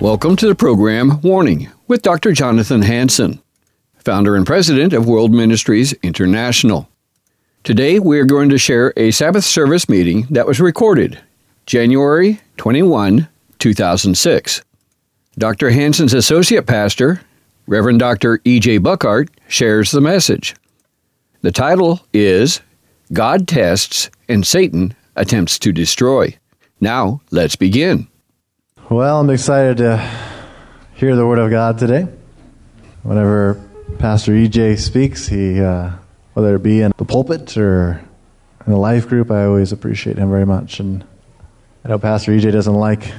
Welcome to the program Warning with Dr. Jonathan Hansen, founder and president of World Ministries International. Today we are going to share a Sabbath service meeting that was recorded January 21, 2006. Dr. Hansen's associate pastor, Reverend Dr. E.J. Buckardt, shares the message. The title is God Tests and Satan Attempts to Destroy. Now, let's begin. Well, I'm excited to hear the Word of God today. Whenever Pastor EJ speaks, he, uh, whether it be in the pulpit or in the life group, I always appreciate him very much. And I know Pastor EJ doesn't like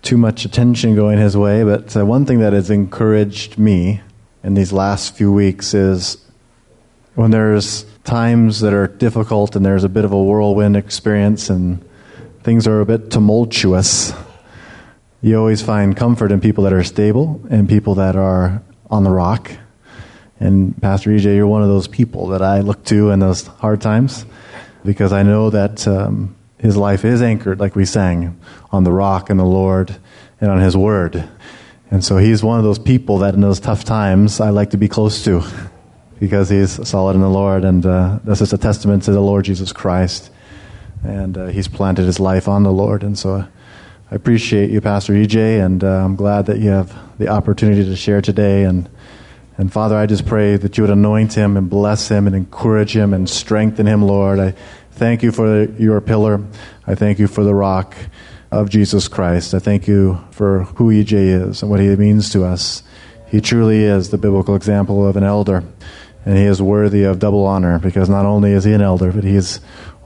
too much attention going his way, but uh, one thing that has encouraged me in these last few weeks is when there's times that are difficult and there's a bit of a whirlwind experience and things are a bit tumultuous, you always find comfort in people that are stable and people that are on the rock. And Pastor EJ, you're one of those people that I look to in those hard times because I know that um, his life is anchored, like we sang, on the rock and the Lord and on his word. And so he's one of those people that in those tough times I like to be close to because he's solid in the Lord. And uh, this is a testament to the Lord Jesus Christ. And uh, he's planted his life on the Lord. And so I appreciate you, Pastor EJ, and uh, I'm glad that you have the opportunity to share today. And, and Father, I just pray that you would anoint him and bless him and encourage him and strengthen him, Lord. I thank you for your pillar. I thank you for the rock of Jesus Christ. I thank you for who EJ is and what he means to us. He truly is the biblical example of an elder, and he is worthy of double honor because not only is he an elder, but he is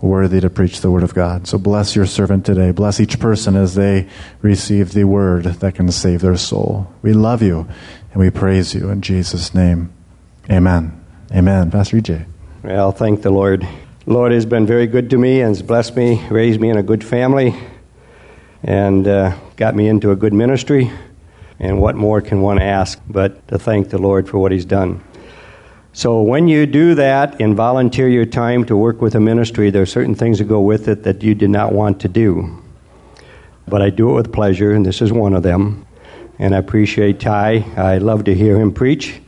worthy to preach the word of God. So bless your servant today. Bless each person as they receive the word that can save their soul. We love you and we praise you in Jesus' name. Amen. Amen. Pastor EJ. Well, thank the Lord. Lord has been very good to me and has blessed me, raised me in a good family, and uh, got me into a good ministry. And what more can one ask but to thank the Lord for what He's done? So, when you do that and volunteer your time to work with a ministry, there are certain things that go with it that you did not want to do. But I do it with pleasure, and this is one of them. And I appreciate Ty. I love to hear him preach.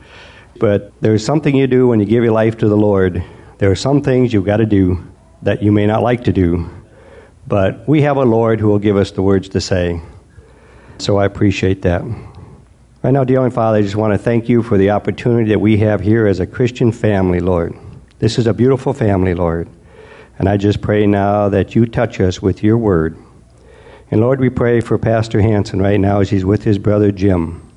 But there's something you do when you give your life to the Lord there are some things you've got to do that you may not like to do, but we have a Lord who will give us the words to say. So I appreciate that. Right now, dear Father, I just want to thank you for the opportunity that we have here as a Christian family, Lord. This is a beautiful family, Lord. And I just pray now that you touch us with your word. And Lord, we pray for Pastor Hansen right now as he's with his brother Jim.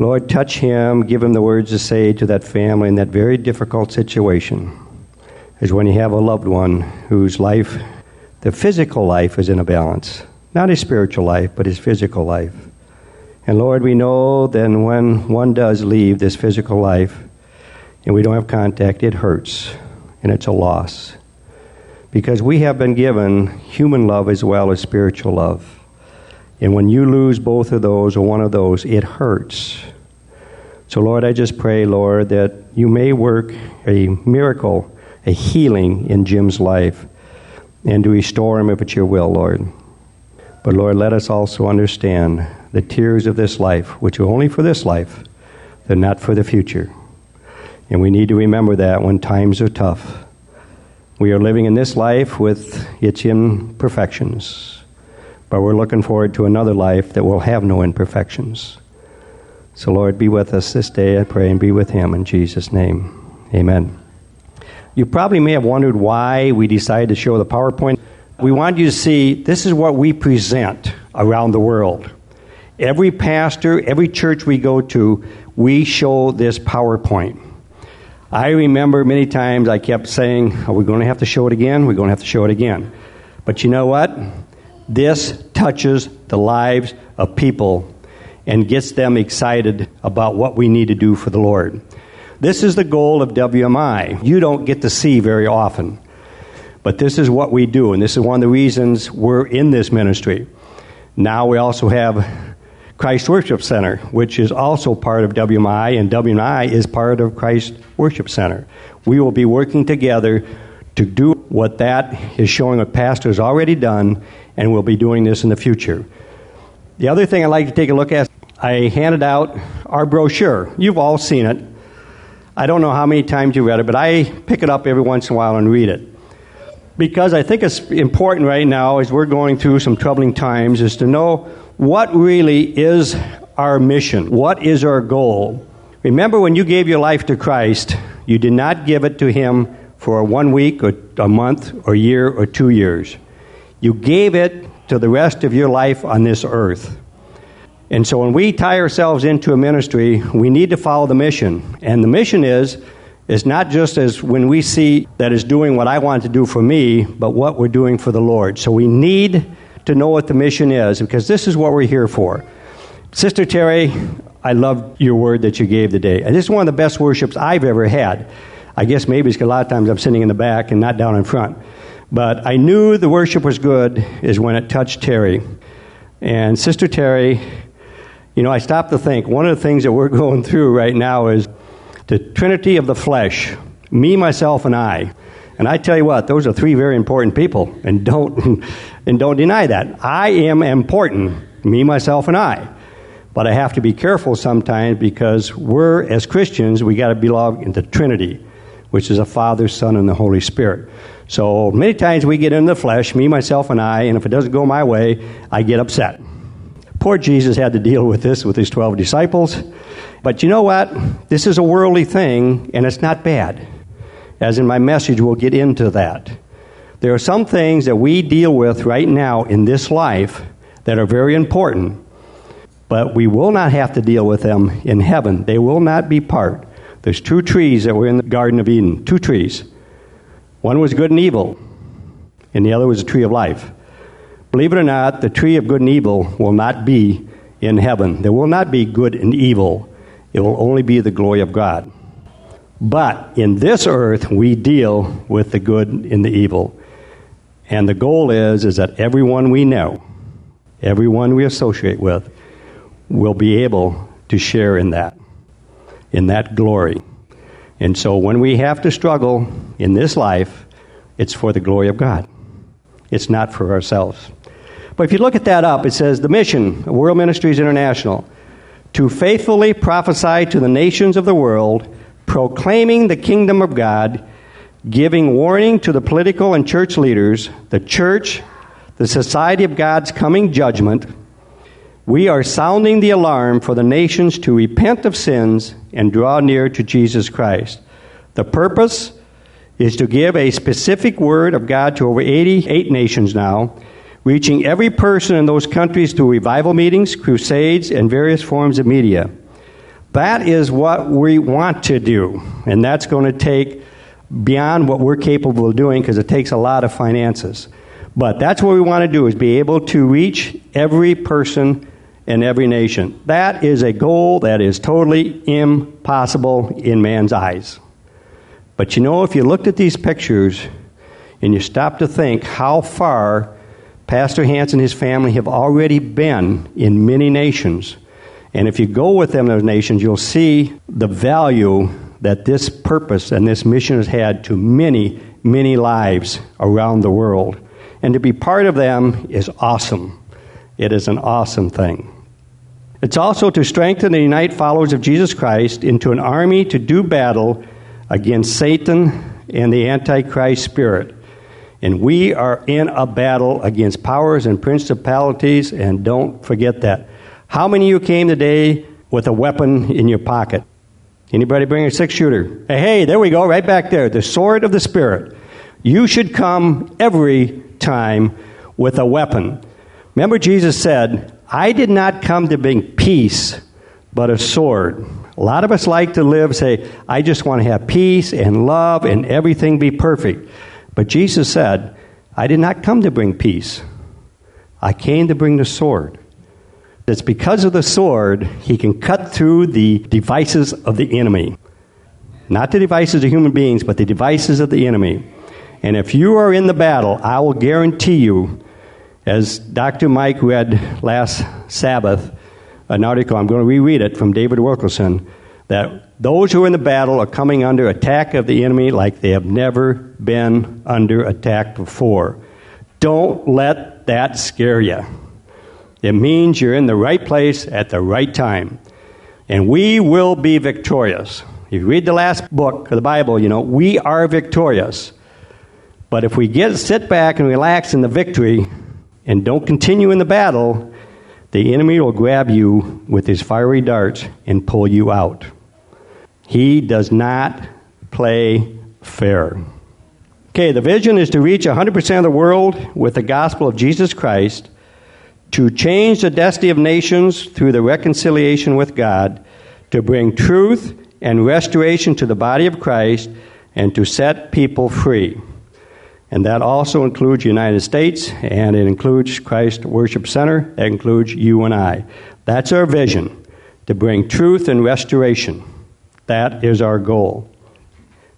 Lord, touch him, give him the words to say to that family in that very difficult situation is when you have a loved one whose life, the physical life, is in a balance. Not his spiritual life, but his physical life. And Lord, we know then when one does leave this physical life and we don't have contact, it hurts and it's a loss. Because we have been given human love as well as spiritual love. And when you lose both of those or one of those, it hurts. So, Lord, I just pray, Lord, that you may work a miracle a healing in Jim's life and to restore him if it's your will, Lord. But Lord, let us also understand the tears of this life, which are only for this life, they're not for the future. And we need to remember that when times are tough. We are living in this life with its imperfections, but we're looking forward to another life that will have no imperfections. So, Lord, be with us this day, I pray, and be with him in Jesus' name. Amen. You probably may have wondered why we decided to show the PowerPoint. We want you to see this is what we present around the world. Every pastor, every church we go to, we show this PowerPoint. I remember many times I kept saying, Are we going to have to show it again? We're going to have to show it again. But you know what? This touches the lives of people and gets them excited about what we need to do for the Lord. This is the goal of WMI. You don't get to see very often. But this is what we do, and this is one of the reasons we're in this ministry. Now we also have Christ Worship Center, which is also part of WMI, and WMI is part of Christ Worship Center. We will be working together to do what that is showing what Pastor has already done, and we'll be doing this in the future. The other thing I'd like to take a look at, I handed out our brochure. You've all seen it. I don't know how many times you read it, but I pick it up every once in a while and read it. Because I think it's important right now, as we're going through some troubling times, is to know what really is our mission? What is our goal? Remember when you gave your life to Christ, you did not give it to Him for one week or a month or a year or two years. You gave it to the rest of your life on this earth. And so when we tie ourselves into a ministry, we need to follow the mission. And the mission is is not just as when we see that is doing what I want to do for me, but what we're doing for the Lord. So we need to know what the mission is because this is what we're here for. Sister Terry, I love your word that you gave today. And this is one of the best worships I've ever had. I guess maybe it's because a lot of times I'm sitting in the back and not down in front. But I knew the worship was good is when it touched Terry. And Sister Terry, you know, I stopped to think one of the things that we're going through right now is the Trinity of the flesh me, myself, and I. And I tell you what, those are three very important people, and don't and don't deny that. I am important, me, myself, and I. But I have to be careful sometimes because we're as Christians, we got to belong in the Trinity, which is a Father, Son, and the Holy Spirit. So many times we get in the flesh, me, myself, and I, and if it doesn't go my way, I get upset. Poor Jesus had to deal with this with his 12 disciples. But you know what? This is a worldly thing, and it's not bad. As in my message, we'll get into that. There are some things that we deal with right now in this life that are very important, but we will not have to deal with them in heaven. They will not be part. There's two trees that were in the Garden of Eden, two trees. One was good and evil, and the other was a tree of life. Believe it or not, the tree of good and evil will not be in heaven. There will not be good and evil. It will only be the glory of God. But in this earth, we deal with the good and the evil. And the goal is, is that everyone we know, everyone we associate with, will be able to share in that, in that glory. And so when we have to struggle in this life, it's for the glory of God. It's not for ourselves. But if you look at that up, it says the mission of World Ministries International to faithfully prophesy to the nations of the world proclaiming the kingdom of God, giving warning to the political and church leaders, the church, the society of God's coming judgment. We are sounding the alarm for the nations to repent of sins and draw near to Jesus Christ. The purpose is to give a specific word of God to over 88 nations now, reaching every person in those countries through revival meetings, crusades, and various forms of media. That is what we want to do, and that's going to take beyond what we're capable of doing because it takes a lot of finances. But that's what we want to do is be able to reach every person in every nation. That is a goal that is totally impossible in man's eyes. But you know, if you looked at these pictures and you stop to think how far Pastor Hans and his family have already been in many nations, and if you go with them, those nations, you'll see the value that this purpose and this mission has had to many, many lives around the world. And to be part of them is awesome. It is an awesome thing. It's also to strengthen and unite followers of Jesus Christ into an army to do battle against Satan and the Antichrist spirit. And we are in a battle against powers and principalities, and don't forget that. How many of you came today with a weapon in your pocket? Anybody bring a six shooter? Hey, hey, there we go, right back there. The sword of the Spirit. You should come every time with a weapon. Remember, Jesus said, I did not come to bring peace, but a sword. A lot of us like to live, say, I just want to have peace and love and everything be perfect. But Jesus said, I did not come to bring peace. I came to bring the sword. It's because of the sword he can cut through the devices of the enemy. Not the devices of human beings, but the devices of the enemy. And if you are in the battle, I will guarantee you, as Dr. Mike read last Sabbath, an article, I'm going to reread it from David Wilkerson, that those who are in the battle are coming under attack of the enemy like they have never been under attack before. Don't let that scare you. It means you're in the right place at the right time. And we will be victorious. If you read the last book of the Bible, you know, we are victorious. But if we get sit back and relax in the victory and don't continue in the battle, the enemy will grab you with his fiery darts and pull you out. He does not play fair. Okay, the vision is to reach 100% of the world with the gospel of Jesus Christ, to change the destiny of nations through the reconciliation with God, to bring truth and restoration to the body of Christ, and to set people free. And that also includes the United States, and it includes Christ Worship Center, that includes you and I. That's our vision, to bring truth and restoration. That is our goal.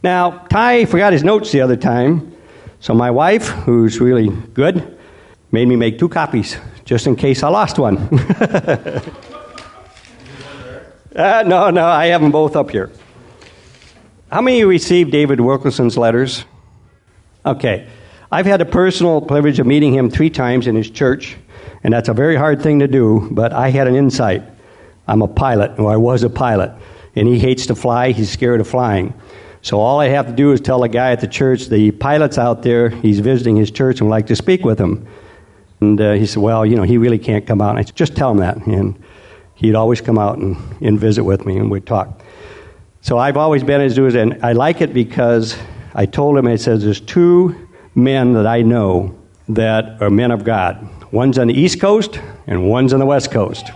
Now, Ty forgot his notes the other time, so my wife, who's really good, made me make two copies just in case I lost one. uh, no, no, I have them both up here. How many received David Wilkerson's letters? Okay. I've had the personal privilege of meeting him three times in his church, and that's a very hard thing to do, but I had an insight. I'm a pilot, or I was a pilot and he hates to fly. He's scared of flying. So all I have to do is tell a guy at the church, the pilot's out there, he's visiting his church and would like to speak with him. And uh, he said, well, you know, he really can't come out. And I said, just tell him that. And he'd always come out and, and visit with me and we'd talk. So I've always been as as, and I like it because I told him, I said, there's two men that I know that are men of God. One's on the East Coast and one's on the West Coast.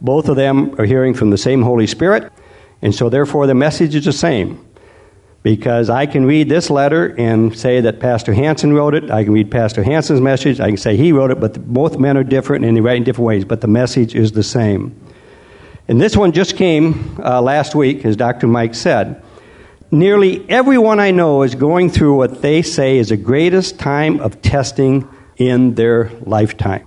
Both of them are hearing from the same Holy Spirit, and so therefore the message is the same. Because I can read this letter and say that Pastor Hansen wrote it. I can read Pastor Hansen's message. I can say he wrote it, but both men are different and they write in different ways, but the message is the same. And this one just came uh, last week, as Dr. Mike said. Nearly everyone I know is going through what they say is the greatest time of testing in their lifetime.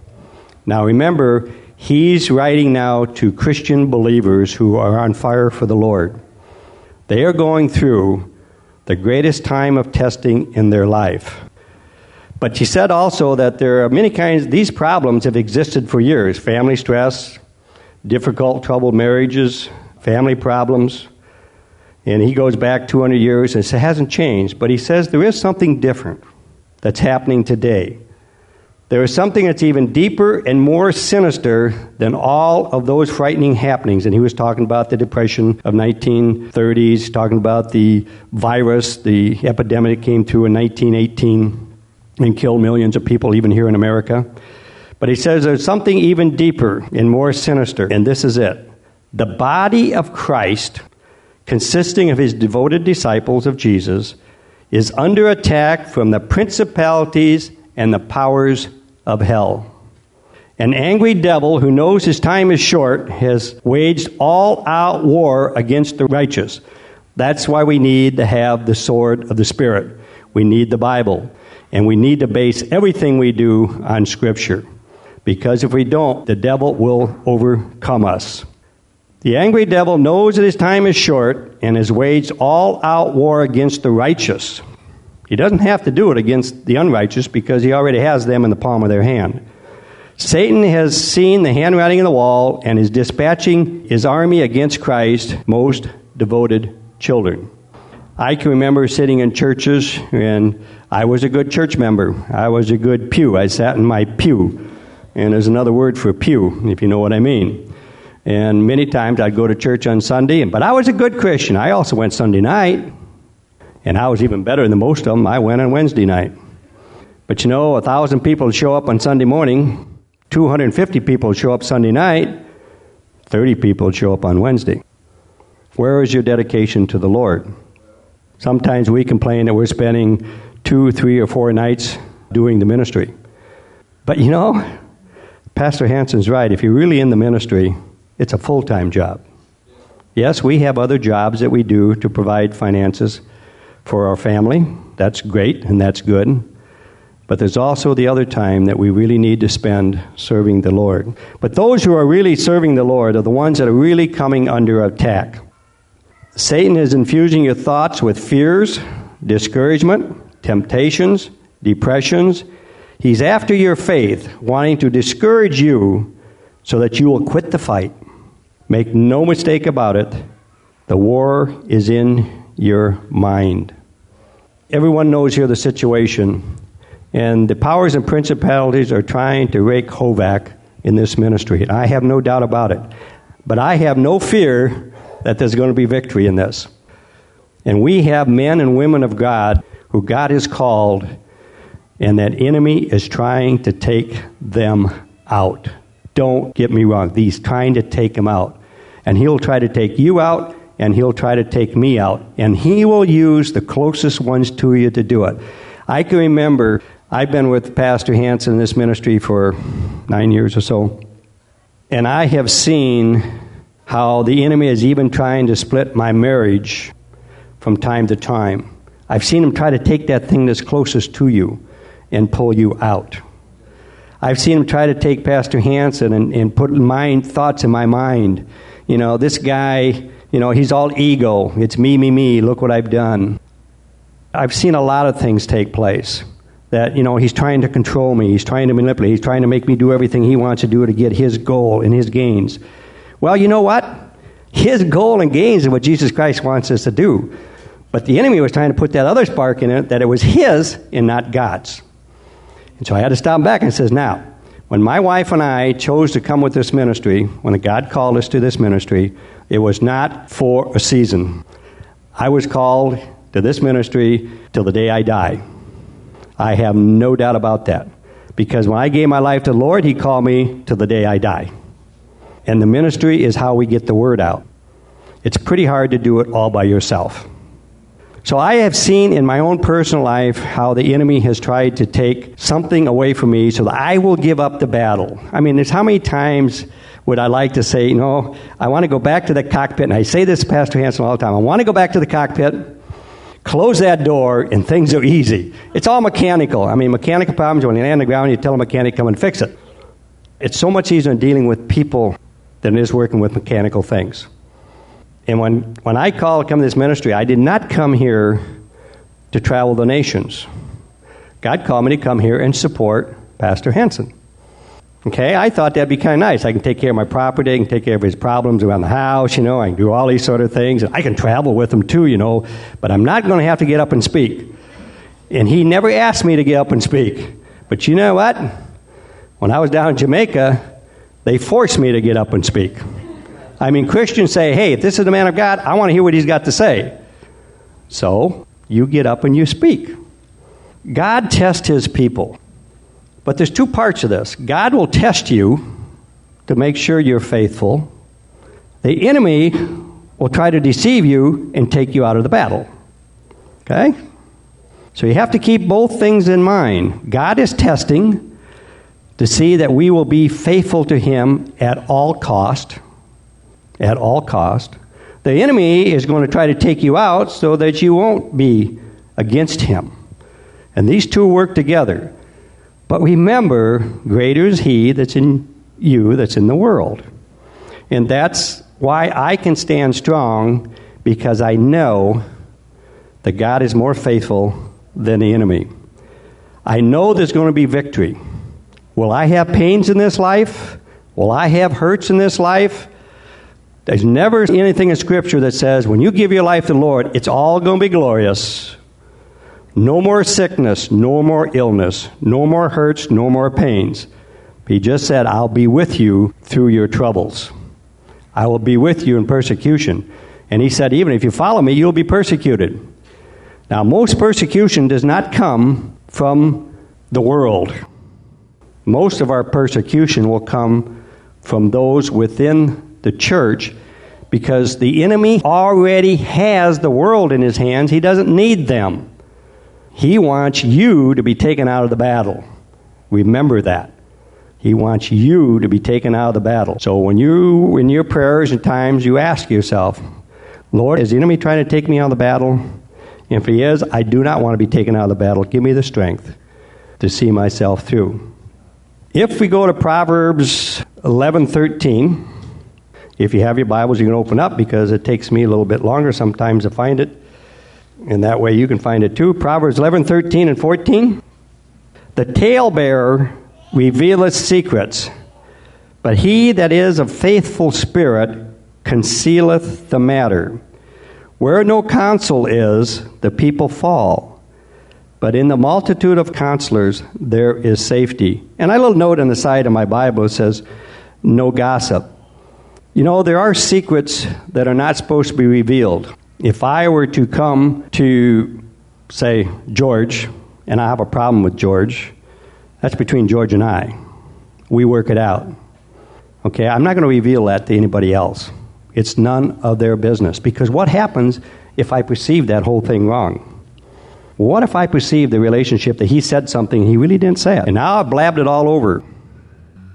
Now remember, He's writing now to Christian believers who are on fire for the Lord. They are going through the greatest time of testing in their life. But he said also that there are many kinds, these problems have existed for years family stress, difficult, troubled marriages, family problems. And he goes back 200 years and it hasn't changed. But he says there is something different that's happening today. There is something that's even deeper and more sinister than all of those frightening happenings. And he was talking about the depression of 1930s, talking about the virus, the epidemic came through in 1918 and killed millions of people, even here in America. But he says there's something even deeper and more sinister, and this is it. The body of Christ, consisting of his devoted disciples of Jesus, is under attack from the principalities and the powers of hell. An angry devil who knows his time is short has waged all out war against the righteous. That's why we need to have the sword of the Spirit. We need the Bible. And we need to base everything we do on Scripture. Because if we don't, the devil will overcome us. The angry devil knows that his time is short and has waged all out war against the righteous. He doesn't have to do it against the unrighteous because he already has them in the palm of their hand. Satan has seen the handwriting on the wall and is dispatching his army against Christ's most devoted children. I can remember sitting in churches and I was a good church member. I was a good pew. I sat in my pew. And there's another word for pew, if you know what I mean. And many times I'd go to church on Sunday, but I was a good Christian. I also went Sunday night. And I was even better than most of them. I went on Wednesday night. But you know, a thousand people show up on Sunday morning, 250 people show up Sunday night, 30 people show up on Wednesday. Where is your dedication to the Lord? Sometimes we complain that we're spending two, three, or four nights doing the ministry. But you know, Pastor Hansen's right. If you're really in the ministry, it's a full time job. Yes, we have other jobs that we do to provide finances for our family. That's great and that's good. But there's also the other time that we really need to spend serving the Lord. But those who are really serving the Lord are the ones that are really coming under attack. Satan is infusing your thoughts with fears, discouragement, temptations, depressions. He's after your faith, wanting to discourage you so that you will quit the fight. Make no mistake about it, the war is in your mind. Everyone knows here the situation, and the powers and principalities are trying to rake havoc in this ministry. And I have no doubt about it. But I have no fear that there's going to be victory in this. And we have men and women of God who God has called, and that enemy is trying to take them out. Don't get me wrong. He's trying to take them out. And he'll try to take you out, and he'll try to take me out. And he will use the closest ones to you to do it. I can remember, I've been with Pastor Hansen in this ministry for nine years or so, and I have seen how the enemy is even trying to split my marriage from time to time. I've seen him try to take that thing that's closest to you and pull you out. I've seen him try to take Pastor Hansen and, and put my thoughts in my mind. You know, this guy you know, he's all ego. It's me, me, me. Look what I've done. I've seen a lot of things take place. That, you know, he's trying to control me. He's trying to manipulate. He's trying to make me do everything he wants to do to get his goal and his gains. Well, you know what? His goal and gains is what Jesus Christ wants us to do. But the enemy was trying to put that other spark in it that it was his and not God's. And so I had to stop back and says, now, when my wife and I chose to come with this ministry, when God called us to this ministry, it was not for a season. I was called to this ministry till the day I die. I have no doubt about that. Because when I gave my life to the Lord, He called me till the day I die. And the ministry is how we get the word out. It's pretty hard to do it all by yourself. So I have seen in my own personal life how the enemy has tried to take something away from me so that I will give up the battle. I mean, there's how many times would I like to say, you know, I want to go back to the cockpit, and I say this to Pastor Hansen all the time I want to go back to the cockpit, close that door, and things are easy. It's all mechanical. I mean, mechanical problems, when you land on the ground, you tell a mechanic, come and fix it. It's so much easier in dealing with people than it is working with mechanical things. And when, when I called to come to this ministry, I did not come here to travel the nations. God called me to come here and support Pastor Hansen. Okay, I thought that'd be kind of nice. I can take care of my property, I can take care of his problems around the house, you know, I can do all these sort of things. And I can travel with him too, you know, but I'm not going to have to get up and speak. And he never asked me to get up and speak. But you know what? When I was down in Jamaica, they forced me to get up and speak. I mean, Christians say, hey, if this is the man of God, I want to hear what he's got to say. So you get up and you speak. God tests his people. But there's two parts of this God will test you to make sure you're faithful, the enemy will try to deceive you and take you out of the battle. Okay? So you have to keep both things in mind. God is testing to see that we will be faithful to him at all cost. At all cost. The enemy is going to try to take you out so that you won't be against him. And these two work together. But remember, greater is He that's in you that's in the world. And that's why I can stand strong because I know that God is more faithful than the enemy. I know there's going to be victory. Will I have pains in this life? Will I have hurts in this life? There's never anything in Scripture that says when you give your life to the Lord, it's all going to be glorious. No more sickness, no more illness, no more hurts, no more pains. He just said, I'll be with you through your troubles. I will be with you in persecution. And he said, Even if you follow me, you'll be persecuted. Now, most persecution does not come from the world. Most of our persecution will come from those within the church because the enemy already has the world in his hands. He doesn't need them. He wants you to be taken out of the battle. Remember that. He wants you to be taken out of the battle. So when you, in your prayers and times, you ask yourself, Lord, is the enemy trying to take me out of the battle? If he is, I do not want to be taken out of the battle. Give me the strength to see myself through. If we go to Proverbs 11:13, if you have your Bibles, you can open up because it takes me a little bit longer sometimes to find it. And that way you can find it too. Proverbs 11:13 and 14. The talebearer revealeth secrets, but he that is of faithful spirit concealeth the matter. Where no counsel is, the people fall. But in the multitude of counselors, there is safety. And I little note on the side of my Bible says, no gossip. You know, there are secrets that are not supposed to be revealed. If I were to come to, say, George, and I have a problem with George, that's between George and I. We work it out. Okay, I'm not going to reveal that to anybody else. It's none of their business. Because what happens if I perceive that whole thing wrong? What if I perceive the relationship that he said something he really didn't say it? And now I've blabbed it all over.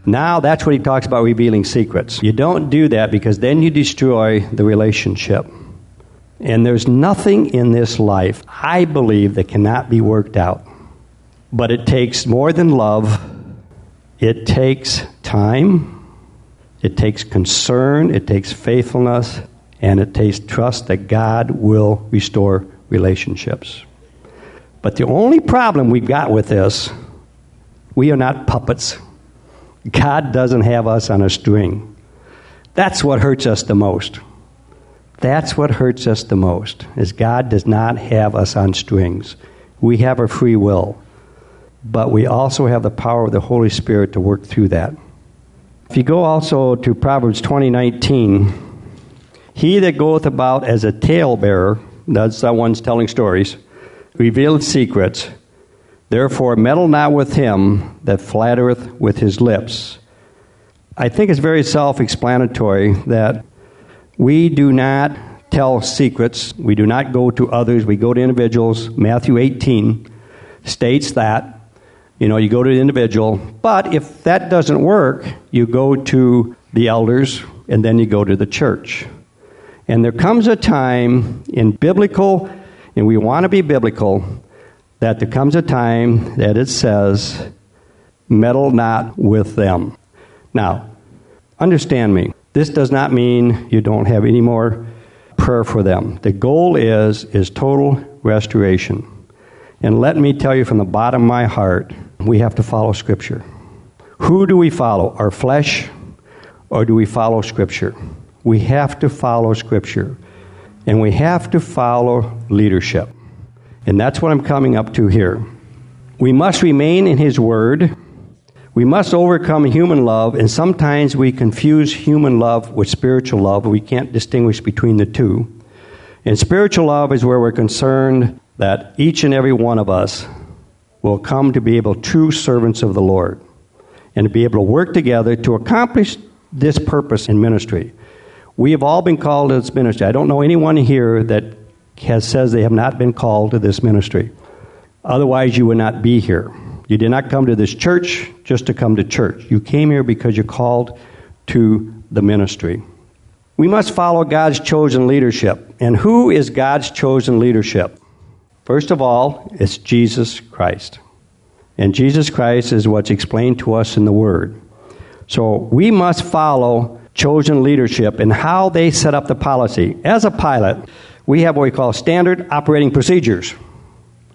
Now that's what he talks about revealing secrets. You don't do that because then you destroy the relationship. And there's nothing in this life, I believe, that cannot be worked out. But it takes more than love, it takes time, it takes concern, it takes faithfulness, and it takes trust that God will restore relationships. But the only problem we've got with this, we are not puppets. God doesn't have us on a string. That's what hurts us the most. That's what hurts us the most, is God does not have us on strings. We have a free will, but we also have the power of the Holy Spirit to work through that. If you go also to Proverbs 20:19, he that goeth about as a talebearer, that's the one's telling stories, revealeth secrets. Therefore meddle not with him that flattereth with his lips. I think it's very self-explanatory that we do not tell secrets. We do not go to others. We go to individuals. Matthew 18 states that you know, you go to the individual, but if that doesn't work, you go to the elders and then you go to the church. And there comes a time in biblical, and we want to be biblical, that there comes a time that it says, meddle not with them. Now, understand me. This does not mean you don't have any more prayer for them. The goal is is total restoration. And let me tell you from the bottom of my heart, we have to follow Scripture. Who do we follow? Our flesh, or do we follow Scripture? We have to follow Scripture. And we have to follow leadership. And that's what I'm coming up to here. We must remain in His Word. We must overcome human love, and sometimes we confuse human love with spiritual love. We can't distinguish between the two. And spiritual love is where we're concerned that each and every one of us will come to be able true servants of the Lord and to be able to work together to accomplish this purpose in ministry. We have all been called to this ministry. I don't know anyone here that has says they have not been called to this ministry. Otherwise, you would not be here. You did not come to this church just to come to church. You came here because you're called to the ministry. We must follow God's chosen leadership. And who is God's chosen leadership? First of all, it's Jesus Christ. And Jesus Christ is what's explained to us in the Word. So we must follow chosen leadership and how they set up the policy. As a pilot, we have what we call standard operating procedures.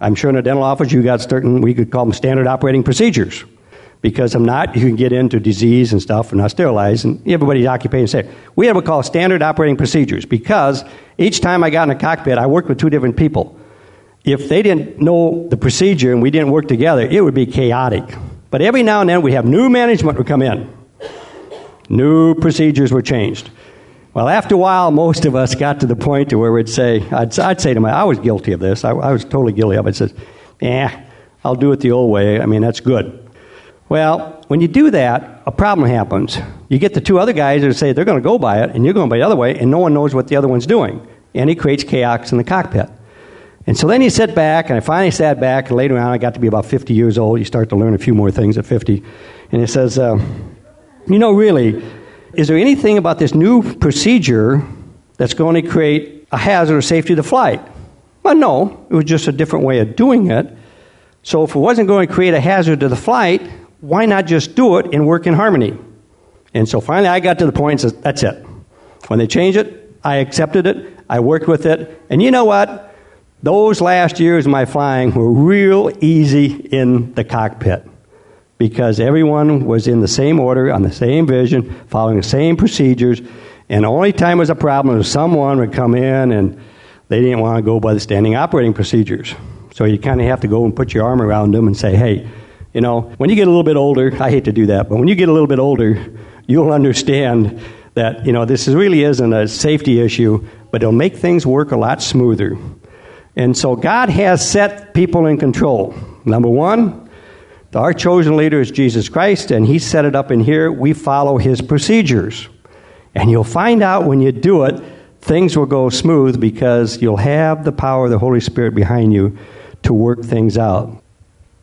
I'm sure in a dental office you got certain, we could call them standard operating procedures. Because I'm not, you can get into disease and stuff and not sterilize, and everybody's occupational safe. We have what we call standard operating procedures because each time I got in a cockpit, I worked with two different people. if they didn't know the procedure and we didn't work together, it would be chaotic. But every now and then we have new management would come in. New procedures were changed. Well, after a while, most of us got to the point to where we'd say, I'd, I'd say to my, I was guilty of this. I, I was totally guilty of it. I said, eh, I'll do it the old way. I mean, that's good. Well, when you do that, a problem happens. You get the two other guys that say they're going to go by it, and you're going by the other way, and no one knows what the other one's doing. And it creates chaos in the cockpit. And so then you sit back, and I finally sat back, and later on I got to be about 50 years old. You start to learn a few more things at 50. And it says, uh, You know, really, is there anything about this new procedure that's going to create a hazard or safety to the flight? Well, no. It was just a different way of doing it. So if it wasn't going to create a hazard to the flight, why not just do it and work in harmony? And so finally I got to the point and said, That's it. When they changed it, I accepted it, I worked with it, and you know what? Those last years of my flying were real easy in the cockpit because everyone was in the same order, on the same vision, following the same procedures. And the only time was a problem was someone would come in and they didn't want to go by the standing operating procedures. So you kind of have to go and put your arm around them and say, hey, you know, when you get a little bit older, I hate to do that, but when you get a little bit older, you'll understand that, you know, this really isn't a safety issue, but it'll make things work a lot smoother. And so God has set people in control. Number one, our chosen leader is Jesus Christ, and He set it up in here. We follow His procedures. And you'll find out when you do it, things will go smooth because you'll have the power of the Holy Spirit behind you to work things out.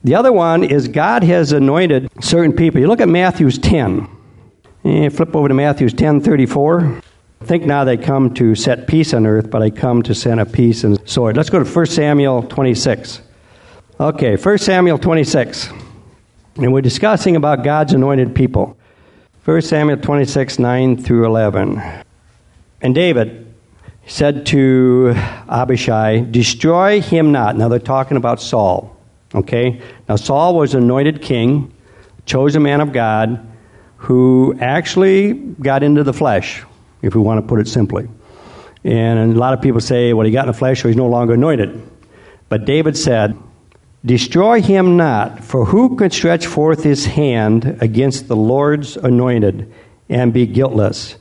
The other one is God has anointed certain people. You look at Matthew's 10. You flip over to Matthew's 10 34. Think now they come to set peace on earth, but I come to send a peace and sword. Let's go to 1 Samuel 26. Okay, 1 Samuel 26. And we're discussing about God's anointed people. 1 Samuel 26, 9 through 11. And David said to Abishai, Destroy him not. Now they're talking about Saul. Okay? Now Saul was anointed king, chosen man of God, who actually got into the flesh if we want to put it simply. And a lot of people say, well, he got in the flesh, so he's no longer anointed. But David said, Destroy him not, for who could stretch forth his hand against the Lord's anointed and be guiltless?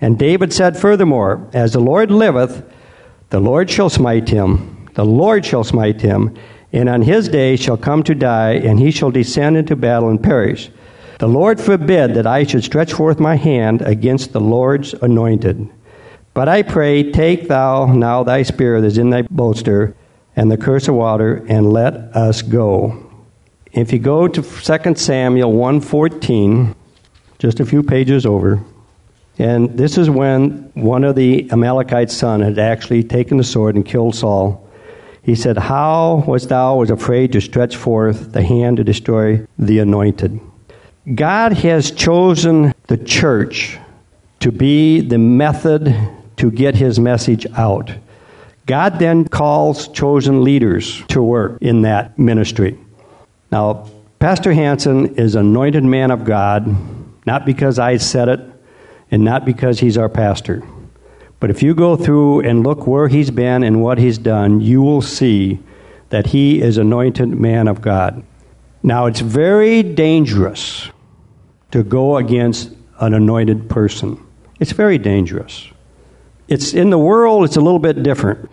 And David said furthermore, As the Lord liveth, the Lord shall smite him, the Lord shall smite him, and on his day shall come to die, and he shall descend into battle and perish. The Lord forbid that I should stretch forth my hand against the Lord's anointed. But I pray, take thou now thy spear that is in thy bolster, and the curse of water, and let us go. If you go to 2 Samuel 1.14, just a few pages over, and this is when one of the Amalekite's son had actually taken the sword and killed Saul. He said, How was thou was afraid to stretch forth the hand to destroy the anointed? God has chosen the church to be the method to get his message out. God then calls chosen leaders to work in that ministry. Now, Pastor Hansen is anointed man of God, not because I said it and not because he's our pastor. But if you go through and look where he's been and what he's done, you will see that he is anointed man of God. Now, it's very dangerous to go against an anointed person. It's very dangerous. It's in the world, it's a little bit different.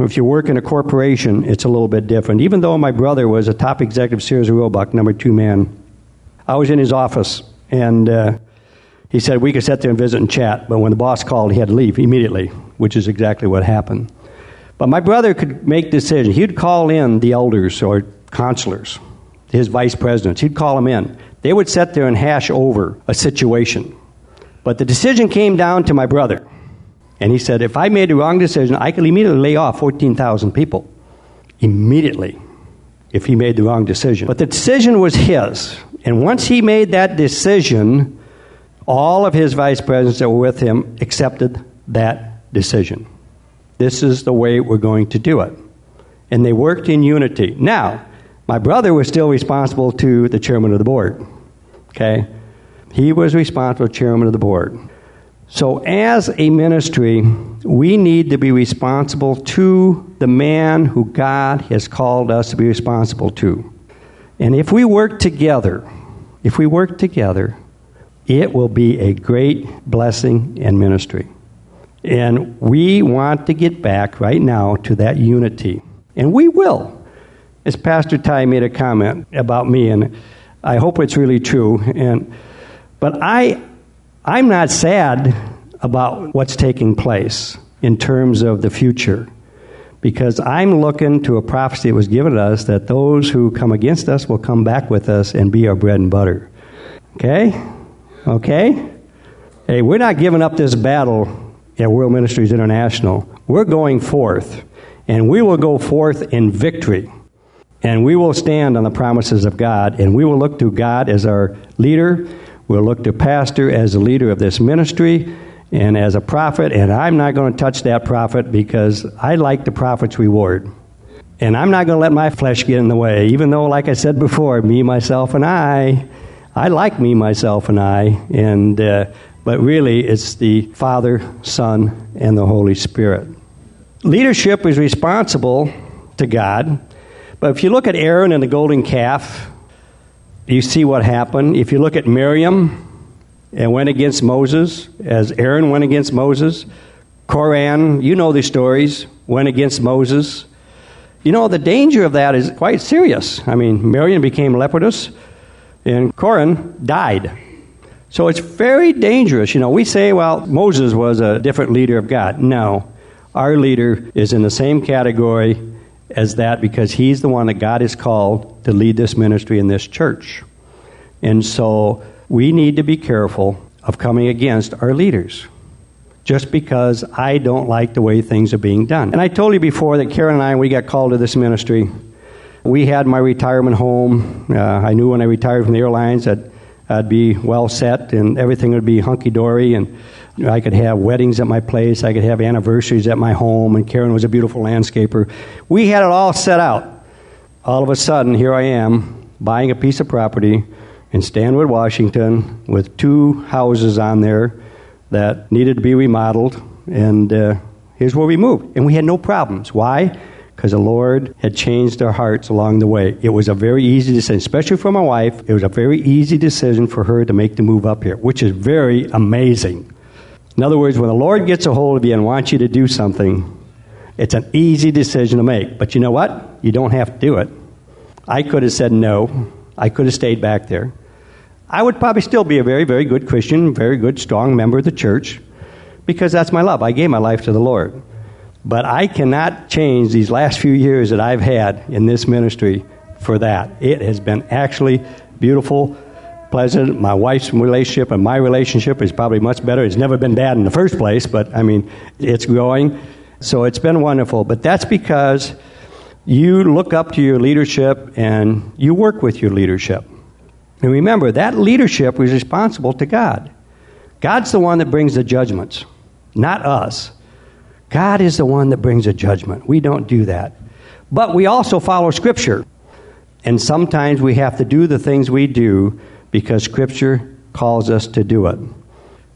If you work in a corporation, it's a little bit different. Even though my brother was a top executive Sears Roebuck, number two man, I was in his office and uh, he said we could sit there and visit and chat, but when the boss called, he had to leave immediately, which is exactly what happened. But my brother could make decisions. He'd call in the elders or counselors, his vice presidents. He'd call them in. They would sit there and hash over a situation. But the decision came down to my brother. And he said, if I made the wrong decision, I could immediately lay off 14,000 people. Immediately, if he made the wrong decision. But the decision was his. And once he made that decision, all of his vice presidents that were with him accepted that decision. This is the way we're going to do it. And they worked in unity. Now, my brother was still responsible to the chairman of the board. Okay? He was responsible chairman of the board. So, as a ministry, we need to be responsible to the man who God has called us to be responsible to. And if we work together, if we work together, it will be a great blessing and ministry. And we want to get back right now to that unity. And we will. As Pastor Ty made a comment about me, and I hope it's really true. And, but I, I'm not sad about what's taking place in terms of the future because I'm looking to a prophecy that was given to us that those who come against us will come back with us and be our bread and butter. Okay? Okay? Hey, we're not giving up this battle at World Ministries International. We're going forth, and we will go forth in victory. And we will stand on the promises of God, and we will look to God as our leader. We'll look to Pastor as the leader of this ministry and as a prophet, and I'm not going to touch that prophet because I like the prophet's reward. And I'm not going to let my flesh get in the way, even though, like I said before, me, myself, and I, I like me, myself, and I, and uh, but really it's the Father, Son, and the Holy Spirit. Leadership is responsible to God but if you look at Aaron and the golden calf, you see what happened. If you look at Miriam and went against Moses, as Aaron went against Moses, Korah, you know these stories, went against Moses. You know, the danger of that is quite serious. I mean, Miriam became leprous, and Korah died. So it's very dangerous. You know, we say, well, Moses was a different leader of God. No, our leader is in the same category as that because he's the one that God has called to lead this ministry in this church. And so we need to be careful of coming against our leaders just because I don't like the way things are being done. And I told you before that Karen and I, we got called to this ministry. We had my retirement home. Uh, I knew when I retired from the airlines that I'd be well set and everything would be hunky dory and I could have weddings at my place, I could have anniversaries at my home, and Karen was a beautiful landscaper. We had it all set out. All of a sudden, here I am buying a piece of property in Stanwood, Washington, with two houses on there that needed to be remodeled, and uh, here's where we moved. And we had no problems. Why? Because the Lord had changed our hearts along the way. It was a very easy decision, especially for my wife. It was a very easy decision for her to make the move up here, which is very amazing. In other words, when the Lord gets a hold of you and wants you to do something, it's an easy decision to make. But you know what? You don't have to do it. I could have said no. I could have stayed back there. I would probably still be a very, very good Christian, very good, strong member of the church because that's my love. I gave my life to the Lord. But I cannot change these last few years that I've had in this ministry for that. It has been actually beautiful pleasant. My wife's relationship and my relationship is probably much better. It's never been bad in the first place, but I mean, it's growing. So it's been wonderful. But that's because you look up to your leadership and you work with your leadership. And remember, that leadership is responsible to God. God's the one that brings the judgments, not us. God is the one that brings a judgment. We don't do that. But we also follow Scripture. And sometimes we have to do the things we do because Scripture calls us to do it.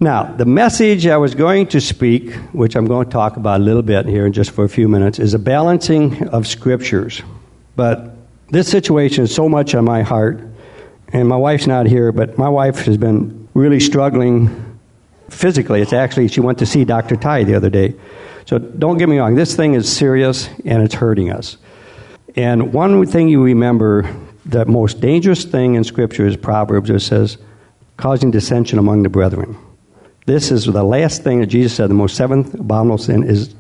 Now, the message I was going to speak, which I'm going to talk about a little bit here in just for a few minutes, is a balancing of Scriptures. But this situation is so much on my heart, and my wife's not here, but my wife has been really struggling physically. It's actually, she went to see Dr. Ty the other day. So don't get me wrong, this thing is serious and it's hurting us. And one thing you remember the most dangerous thing in Scripture is Proverbs. It says, causing dissension among the brethren. This is the last thing that Jesus said. The most seventh abominable sin is,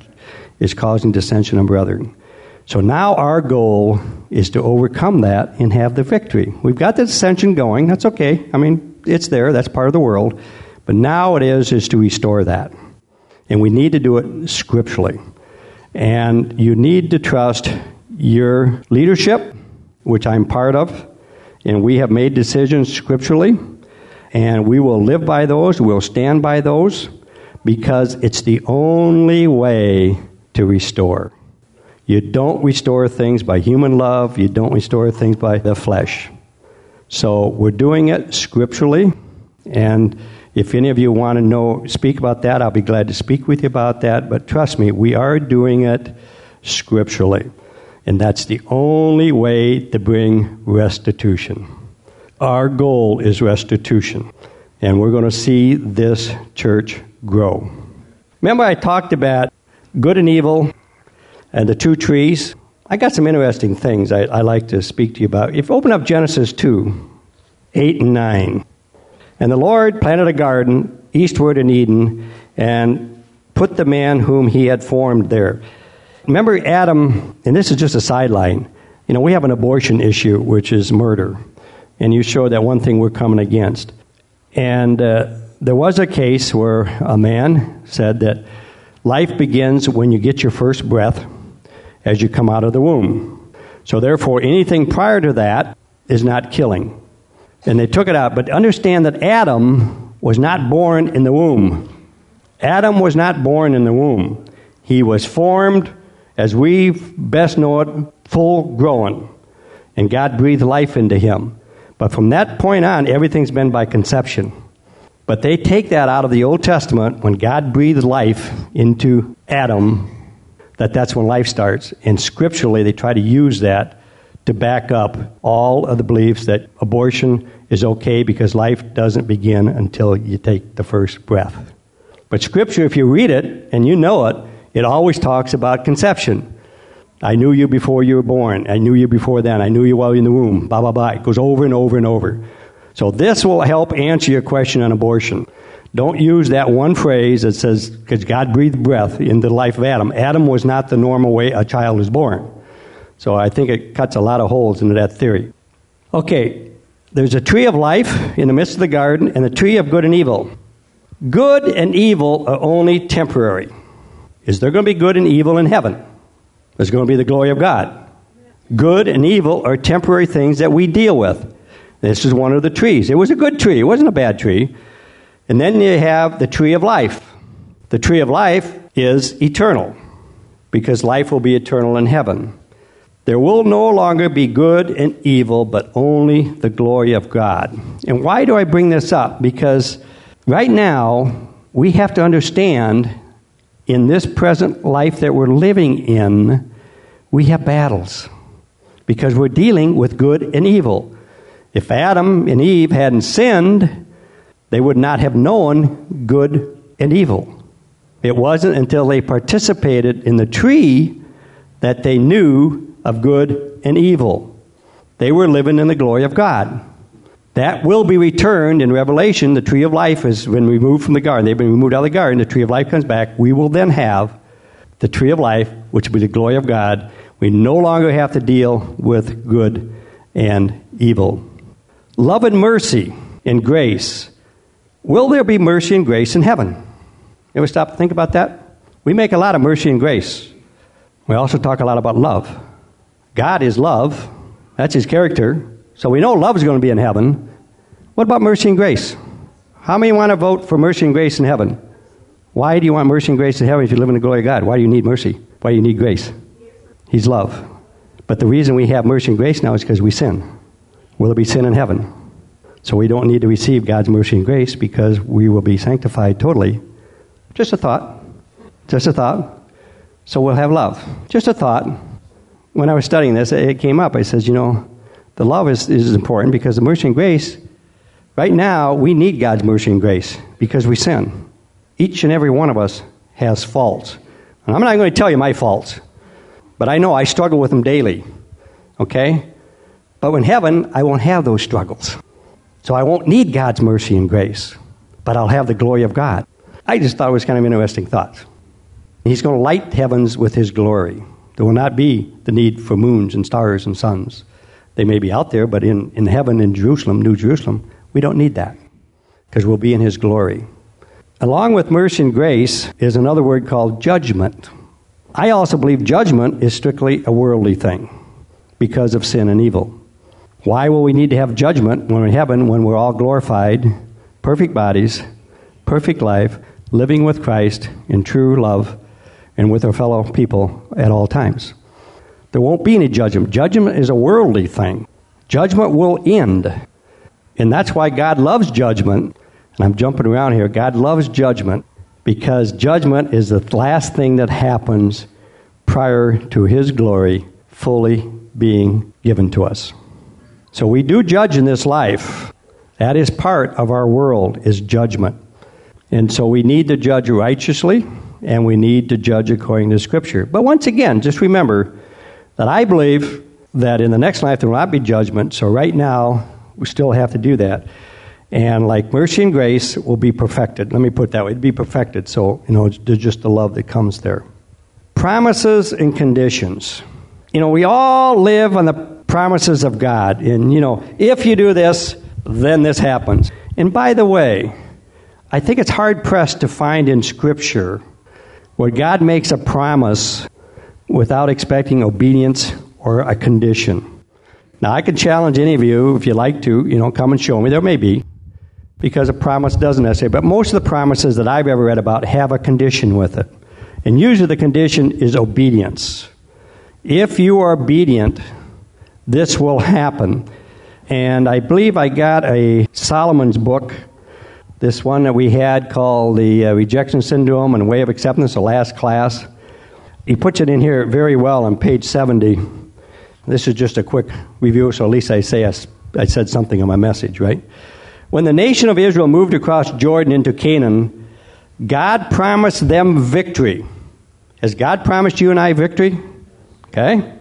is causing dissension among brethren. So now our goal is to overcome that and have the victory. We've got the dissension going. That's okay. I mean, it's there. That's part of the world. But now it is is to restore that. And we need to do it scripturally. And you need to trust your leadership which I'm part of, and we have made decisions scripturally, and we will live by those, we'll stand by those, because it's the only way to restore. You don't restore things by human love, you don't restore things by the flesh. So we're doing it scripturally, and If any of you want to know, speak about that, I'll be glad to speak with you about that. But trust me, we are doing it scripturally. And that's the only way to bring restitution. Our goal is restitution. And we're going to see this church grow. Remember, I talked about good and evil and the two trees? I got some interesting things I, I like to speak to you about. If you open up Genesis 2 8 and 9. And the Lord planted a garden eastward in Eden and put the man whom he had formed there. Remember Adam, and this is just a sideline. You know, we have an abortion issue, which is murder. And you show that one thing we're coming against. And uh, there was a case where a man said that life begins when you get your first breath as you come out of the womb. So, therefore, anything prior to that is not killing and they took it out. But understand that Adam was not born in the womb. Adam was not born in the womb. He was formed, as we best know it, full grown. And God breathed life into him. But from that point on, everything's been by conception. But they take that out of the Old Testament when God breathed life into Adam, that that's when life starts. And scripturally, they try to use that to back up all of the beliefs that abortion is okay because life doesn't begin until you take the first breath. But Scripture, if you read it and you know it, it always talks about conception. I knew you before you were born. I knew you before then. I knew you while you were in the womb. Blah, blah, blah. It goes over and over and over. So this will help answer your question on abortion. Don't use that one phrase that says, because God breathed breath into the life of Adam. Adam was not the normal way a child is born. So I think it cuts a lot of holes into that theory. Okay, there's a tree of life in the midst of the garden and a tree of good and evil. Good and evil are only temporary. Is there going to be good and evil in heaven? There's going to be the glory of God. Good and evil are temporary things that we deal with. This is one of the trees. It was a good tree, it wasn't a bad tree. And then you have the tree of life. The tree of life is eternal because life will be eternal in heaven. There will no longer be good and evil, but only the glory of God. And why do I bring this up? Because right now, we have to understand in this present life that we're living in, we have battles because we're dealing with good and evil. If Adam and Eve hadn't sinned, they would not have known good and evil. It wasn't until they participated in the tree that they knew of good and evil. They were living in the glory of God. That will be returned in Revelation. The tree of life is been removed from the garden. They've been removed out of the garden. The tree of life comes back. We will then have the tree of life, which will be the glory of God. We no longer have to deal with good and evil. Love and mercy and grace. Will there be mercy and grace in heaven? You ever stop to think about that? We make a lot of mercy and grace. We also talk a lot about love. God is love. That's his character. So we know love is going to be in heaven. What about mercy and grace? How many want to vote for mercy and grace in heaven? Why do you want mercy and grace in heaven if you live in the glory of God? Why do you need mercy? Why do you need grace? He's love. But the reason we have mercy and grace now is because we sin. Will there be sin in heaven? So we don't need to receive God's mercy and grace because we will be sanctified totally. Just a thought. Just a thought. So we'll have love. Just a thought when I was studying this, it came up. I says, you know, the love is, is important because the mercy and grace, right now, we need God's mercy and grace because we sin. Each and every one of us has faults. And I'm not going to tell you my faults, but I know I struggle with them daily. Okay? But in heaven, I won't have those struggles. So I won't need God's mercy and grace, but I'll have the glory of God. I just thought it was kind of interesting thoughts. He's going to light heavens with his glory. There will not be the need for moons and stars and suns. They may be out there, but in, in heaven, in Jerusalem, New Jerusalem, we don't need that because we'll be in His glory. Along with mercy and grace is another word called judgment. I also believe judgment is strictly a worldly thing because of sin and evil. Why will we need to have judgment when we're in heaven when we're all glorified, perfect bodies, perfect life, living with Christ in true love and with our fellow people at all times. There won't be any judgment. Judgment is a worldly thing. Judgment will end. And that's why God loves judgment. and I'm jumping around here, God loves judgment because judgment is the last thing that happens prior to His glory fully being given to us. So we do judge in this life. That is part of our world is judgment. And so we need to judge righteously and we need to judge according to scripture. But once again, just remember that I believe that in the next life there will not be judgment. So right now we still have to do that. And like mercy and grace will be perfected. Let me put it that way. It'd be perfected. So, you know, there's just the love that comes there. Promises and conditions. You know, we all live on the promises of God. And, you know, if you do this, then this happens. And by the way, I think it's hard pressed to find in Scripture where God makes a promise without expecting obedience or a condition. Now, I can challenge any of you, if you like to, you know, come and show me. There may be, because a promise doesn't necessarily. But most of the promises that I've ever read about have a condition with it. And usually the condition is obedience. If you are obedient, this will happen. And I believe I got a Solomon's book, this one that we had called The uh, Rejection Syndrome and Way of Acceptance, the last class. He puts it in here very well on page 70. This is just a quick review, so at least I say I, I said something in my message, right? When the nation of Israel moved across Jordan into Canaan, God promised them victory. Has God promised you and I victory? Okay?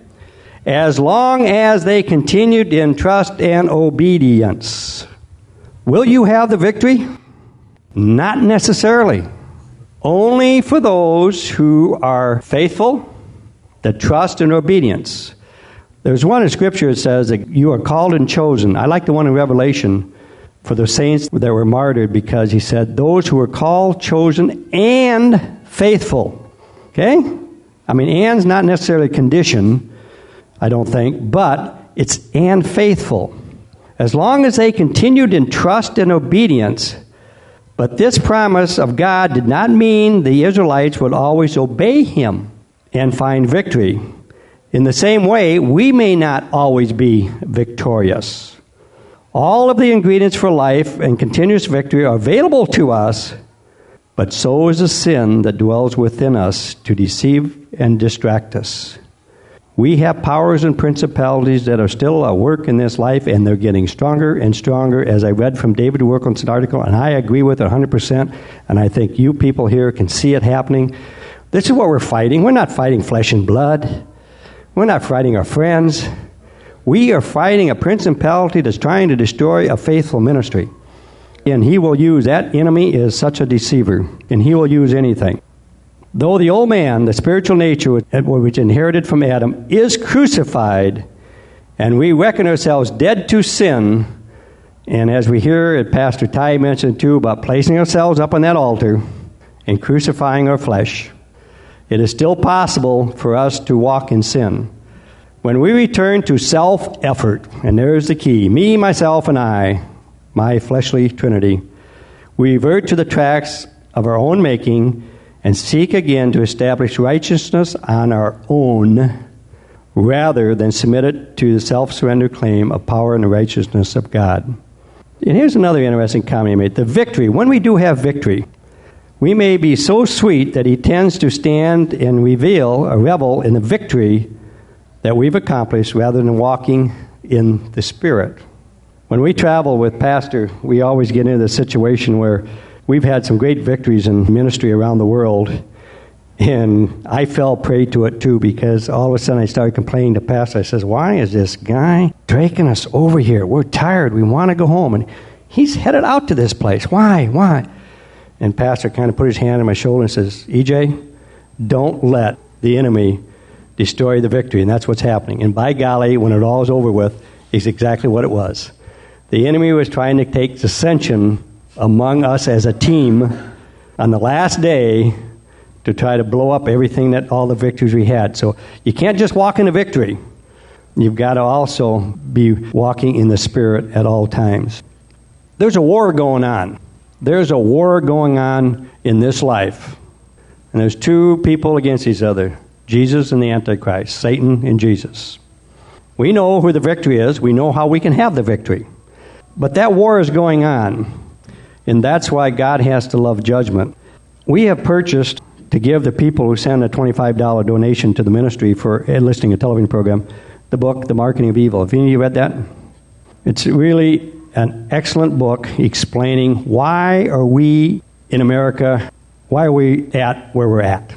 As long as they continued in trust and obedience. Will you have the victory? Not necessarily. Only for those who are faithful, that trust and obedience. There's one in Scripture that says that you are called and chosen. I like the one in Revelation for the saints that were martyred because he said, Those who are called, chosen, and faithful. Okay? I mean, and's not necessarily a condition, I don't think, but it's and faithful. As long as they continued in trust and obedience, but this promise of God did not mean the Israelites would always obey him and find victory. In the same way, we may not always be victorious. All of the ingredients for life and continuous victory are available to us, but so is the sin that dwells within us to deceive and distract us. We have powers and principalities that are still at work in this life, and they're getting stronger and stronger. As I read from David Wilkerson's article, and I agree with it 100%, and I think you people here can see it happening. This is what we're fighting. We're not fighting flesh and blood, we're not fighting our friends. We are fighting a principality that's trying to destroy a faithful ministry. And he will use that enemy is such a deceiver, and he will use anything. Though the old man, the spiritual nature which inherited from Adam, is crucified, and we reckon ourselves dead to sin, and as we hear Pastor Ty mentioned too about placing ourselves up on that altar and crucifying our flesh, it is still possible for us to walk in sin. When we return to self effort, and there's the key me, myself, and I, my fleshly trinity, we revert to the tracks of our own making and seek again to establish righteousness on our own rather than submit it to the self surrender claim of power and the righteousness of God. And here's another interesting comment he made the victory. When we do have victory, we may be so sweet that he tends to stand and reveal a revel in the victory that we've accomplished rather than walking in the Spirit. When we travel with Pastor, we always get into the situation where we've had some great victories in ministry around the world. And I fell prey to it too because all of a sudden I started complaining to Pastor. I says, Why is this guy dragging us over here? We're tired. We want to go home. And he's headed out to this place. Why? Why? And Pastor kind of put his hand on my shoulder and says, EJ, don't let the enemy destroy the victory. And that's what's happening. And by golly, when it all is over with, is exactly what it was. The enemy was trying to take dissension among us as a team on the last day to try to blow up everything that all the victories we had. So you can't just walk in a victory. You've got to also be walking in the Spirit at all times. There's a war going on. There's a war going on in this life. And there's two people against each other Jesus and the Antichrist, Satan and Jesus. We know who the victory is, we know how we can have the victory. But that war is going on. And that's why God has to love judgment. We have purchased to give the people who send a $25 donation to the ministry for enlisting a television program the book, The Marketing of Evil. Have any of you read that? It's really an excellent book explaining why are we in America, why are we at where we're at?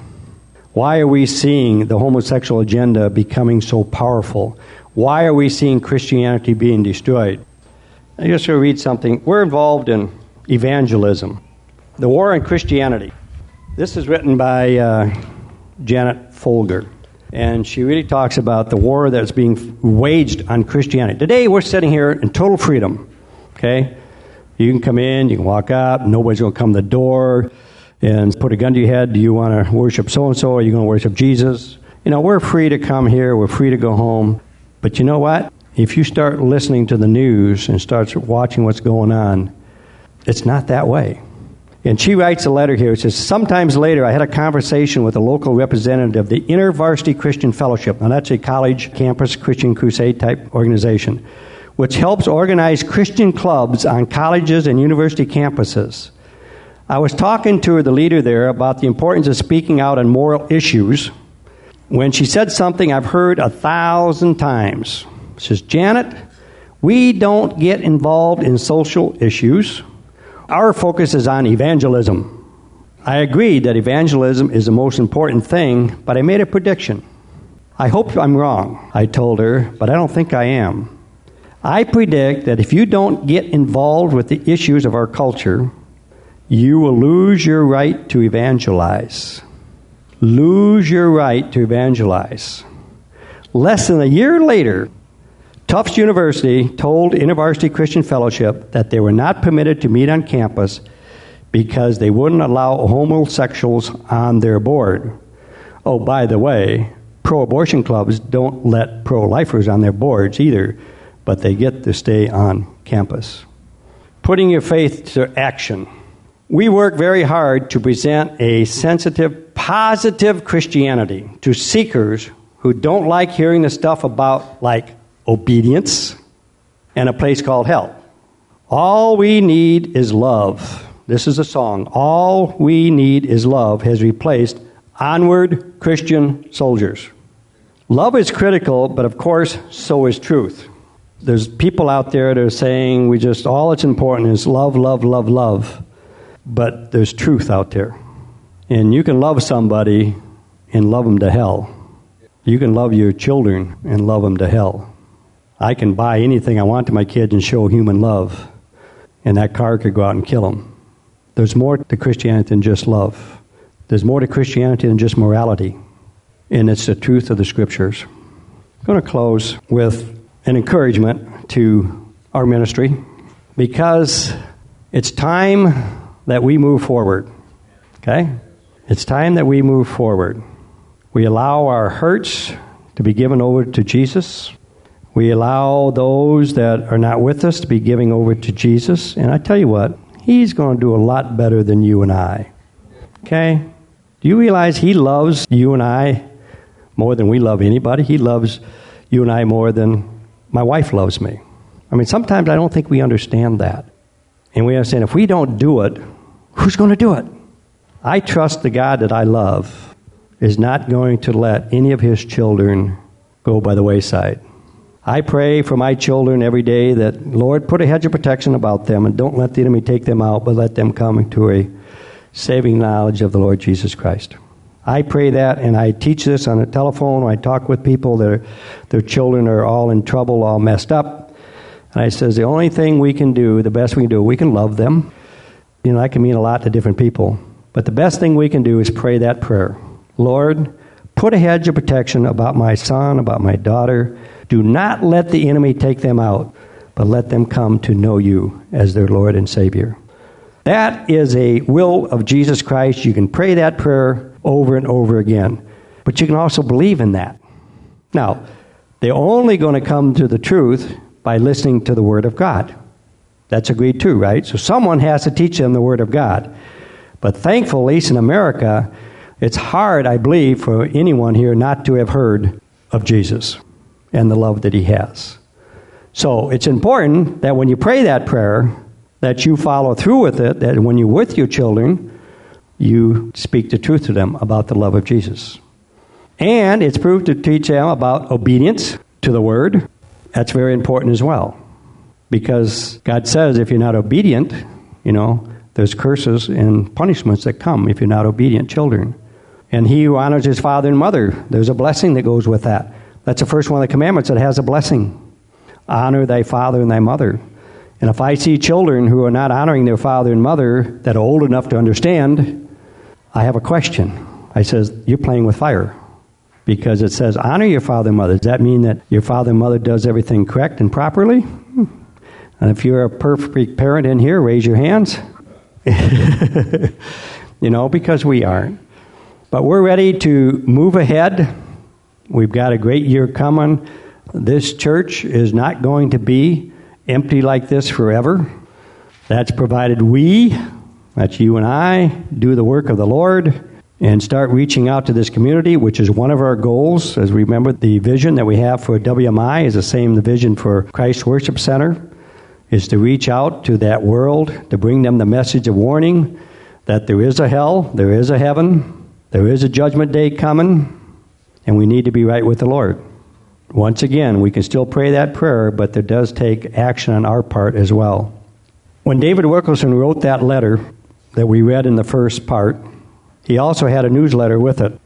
Why are we seeing the homosexual agenda becoming so powerful? Why are we seeing Christianity being destroyed? I just want to read something. We're involved in evangelism, the war on Christianity. This is written by uh, Janet Folger, and she really talks about the war that's being waged on Christianity. Today, we're sitting here in total freedom. Okay, you can come in, you can walk out, nobody's going to come to the door and put a gun to your head. Do you want to worship so and so? Are you going to worship Jesus? You know, we're free to come here, we're free to go home. But you know what? If you start listening to the news and start watching what's going on, it's not that way. And she writes a letter here. It says, Sometimes later, I had a conversation with a local representative of the InterVarsity Christian Fellowship. Now, that's a college campus Christian crusade type organization, which helps organize Christian clubs on colleges and university campuses. I was talking to the leader there about the importance of speaking out on moral issues when she said something I've heard a thousand times. She says, Janet, we don't get involved in social issues. Our focus is on evangelism. I agreed that evangelism is the most important thing, but I made a prediction. I hope I'm wrong, I told her, but I don't think I am. I predict that if you don't get involved with the issues of our culture, you will lose your right to evangelize. Lose your right to evangelize. Less than a year later, Tufts University told InterVarsity Christian Fellowship that they were not permitted to meet on campus because they wouldn't allow homosexuals on their board. Oh, by the way, pro abortion clubs don't let pro lifers on their boards either, but they get to stay on campus. Putting your faith to action. We work very hard to present a sensitive, positive Christianity to seekers who don't like hearing the stuff about, like, obedience, and a place called hell. All we need is love. This is a song. All we need is love has replaced onward Christian soldiers. Love is critical, but of course, so is truth. There's people out there that are saying we just, all it's important is love, love, love, love. But there's truth out there. And you can love somebody and love them to hell. You can love your children and love them to hell. I can buy anything I want to my kids and show human love, and that car could go out and kill them. There's more to Christianity than just love. There's more to Christianity than just morality, and it's the truth of the scriptures. I'm going to close with an encouragement to our ministry because it's time that we move forward. Okay? It's time that we move forward. We allow our hurts to be given over to Jesus. We allow those that are not with us to be giving over to Jesus. And I tell you what, He's going to do a lot better than you and I. Okay? Do you realize He loves you and I more than we love anybody? He loves you and I more than my wife loves me. I mean, sometimes I don't think we understand that. And we understand if we don't do it, who's going to do it? I trust the God that I love is not going to let any of his children go by the wayside. I pray for my children every day that, Lord, put a hedge of protection about them and don't let the enemy take them out, but let them come to a saving knowledge of the Lord Jesus Christ. I pray that, and I teach this on the telephone. I talk with people that are, their children are all in trouble, all messed up. And I says the only thing we can do, the best we can do, we can love them. You know, that can mean a lot to different people. But the best thing we can do is pray that prayer. Lord, put a hedge of protection about my son, about my daughter. Do not let the enemy take them out, but let them come to know you as their Lord and Savior. That is a will of Jesus Christ. You can pray that prayer over and over again, but you can also believe in that. Now, they're only going to come to the truth by listening to the Word of God. That's agreed too, right? So someone has to teach them the Word of God. But thankfully, at least in America, it's hard, I believe, for anyone here not to have heard of Jesus and the love that He has. So it's important that when you pray that prayer, that you follow through with it, that when you're with your children, you speak the truth to them about the love of Jesus. And it's proved to teach them about obedience to the word. That's very important as well. Because God says if you're not obedient, you know, there's curses and punishments that come if you're not obedient children. And he who honors his father and mother, there's a blessing that goes with that. That's the first one of the commandments that has a blessing. Honor thy father and thy mother. And if I see children who are not honoring their father and mother that are old enough to understand, I have a question. I says, You're playing with fire because it says honor your father and mother. Does that mean that your father and mother does everything correct and properly? Hmm. And if you're a perfect parent in here, raise your hands. you know, because we aren't. But we're ready to move ahead. We've got a great year coming. This church is not going to be empty like this forever. That's provided we, that's you and I, do the work of the Lord and start reaching out to this community, which is one of our goals. As we remember, the vision that we have for WMI is the same the vision for Christ Worship Center, is to reach out to that world, to bring them the message of warning that there is a hell, there is a heaven, there is a judgment day coming, and we need to be right with the Lord. Once again, we can still pray that prayer, but there does take action on our part as well. When David Wilkerson wrote that letter that we read in the first part, he also had a newsletter with it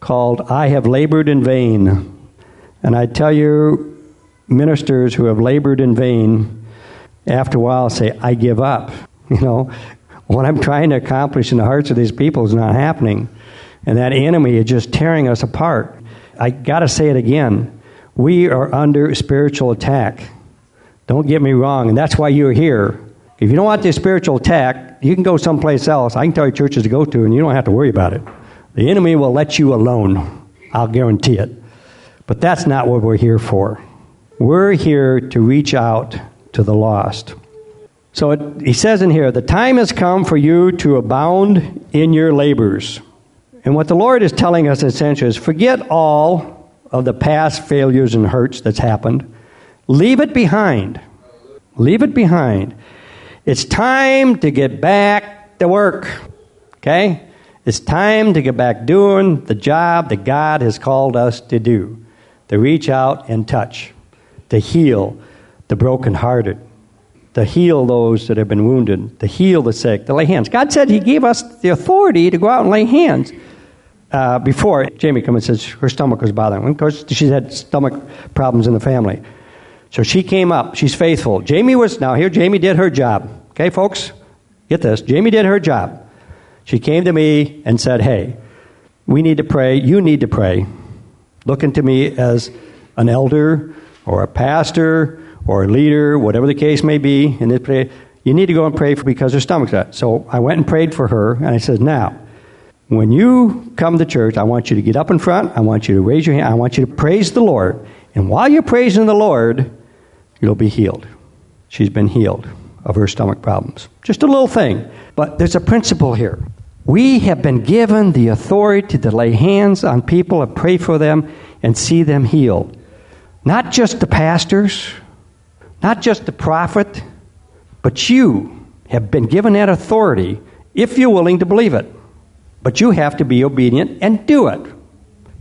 called I Have Labored in Vain. And I tell you, ministers who have labored in vain, after a while say, I give up. You know, what I'm trying to accomplish in the hearts of these people is not happening. And that enemy is just tearing us apart. I got to say it again. We are under spiritual attack. Don't get me wrong, and that's why you're here. If you don't want this spiritual attack, you can go someplace else. I can tell you churches to go to, and you don't have to worry about it. The enemy will let you alone. I'll guarantee it. But that's not what we're here for. We're here to reach out to the lost. So it, he says in here, the time has come for you to abound in your labors. And what the Lord is telling us essentially is forget all of the past failures and hurts that's happened. Leave it behind. Leave it behind. It's time to get back to work. Okay? It's time to get back doing the job that God has called us to do to reach out and touch, to heal the brokenhearted, to heal those that have been wounded, to heal the sick, to lay hands. God said He gave us the authority to go out and lay hands. Uh, before, Jamie comes and says her stomach was bothering her. Of course, she's had stomach problems in the family. So she came up. She's faithful. Jamie was, now here, Jamie did her job. Okay, folks? Get this. Jamie did her job. She came to me and said, Hey, we need to pray. You need to pray. Looking to me as an elder or a pastor or a leader, whatever the case may be, and they pray, you need to go and pray for because her stomach's out. So I went and prayed for her, and I said, Now, when you come to church, I want you to get up in front. I want you to raise your hand. I want you to praise the Lord. And while you're praising the Lord, you'll be healed. She's been healed of her stomach problems. Just a little thing, but there's a principle here. We have been given the authority to lay hands on people and pray for them and see them healed. Not just the pastors, not just the prophet, but you have been given that authority if you're willing to believe it. But you have to be obedient and do it.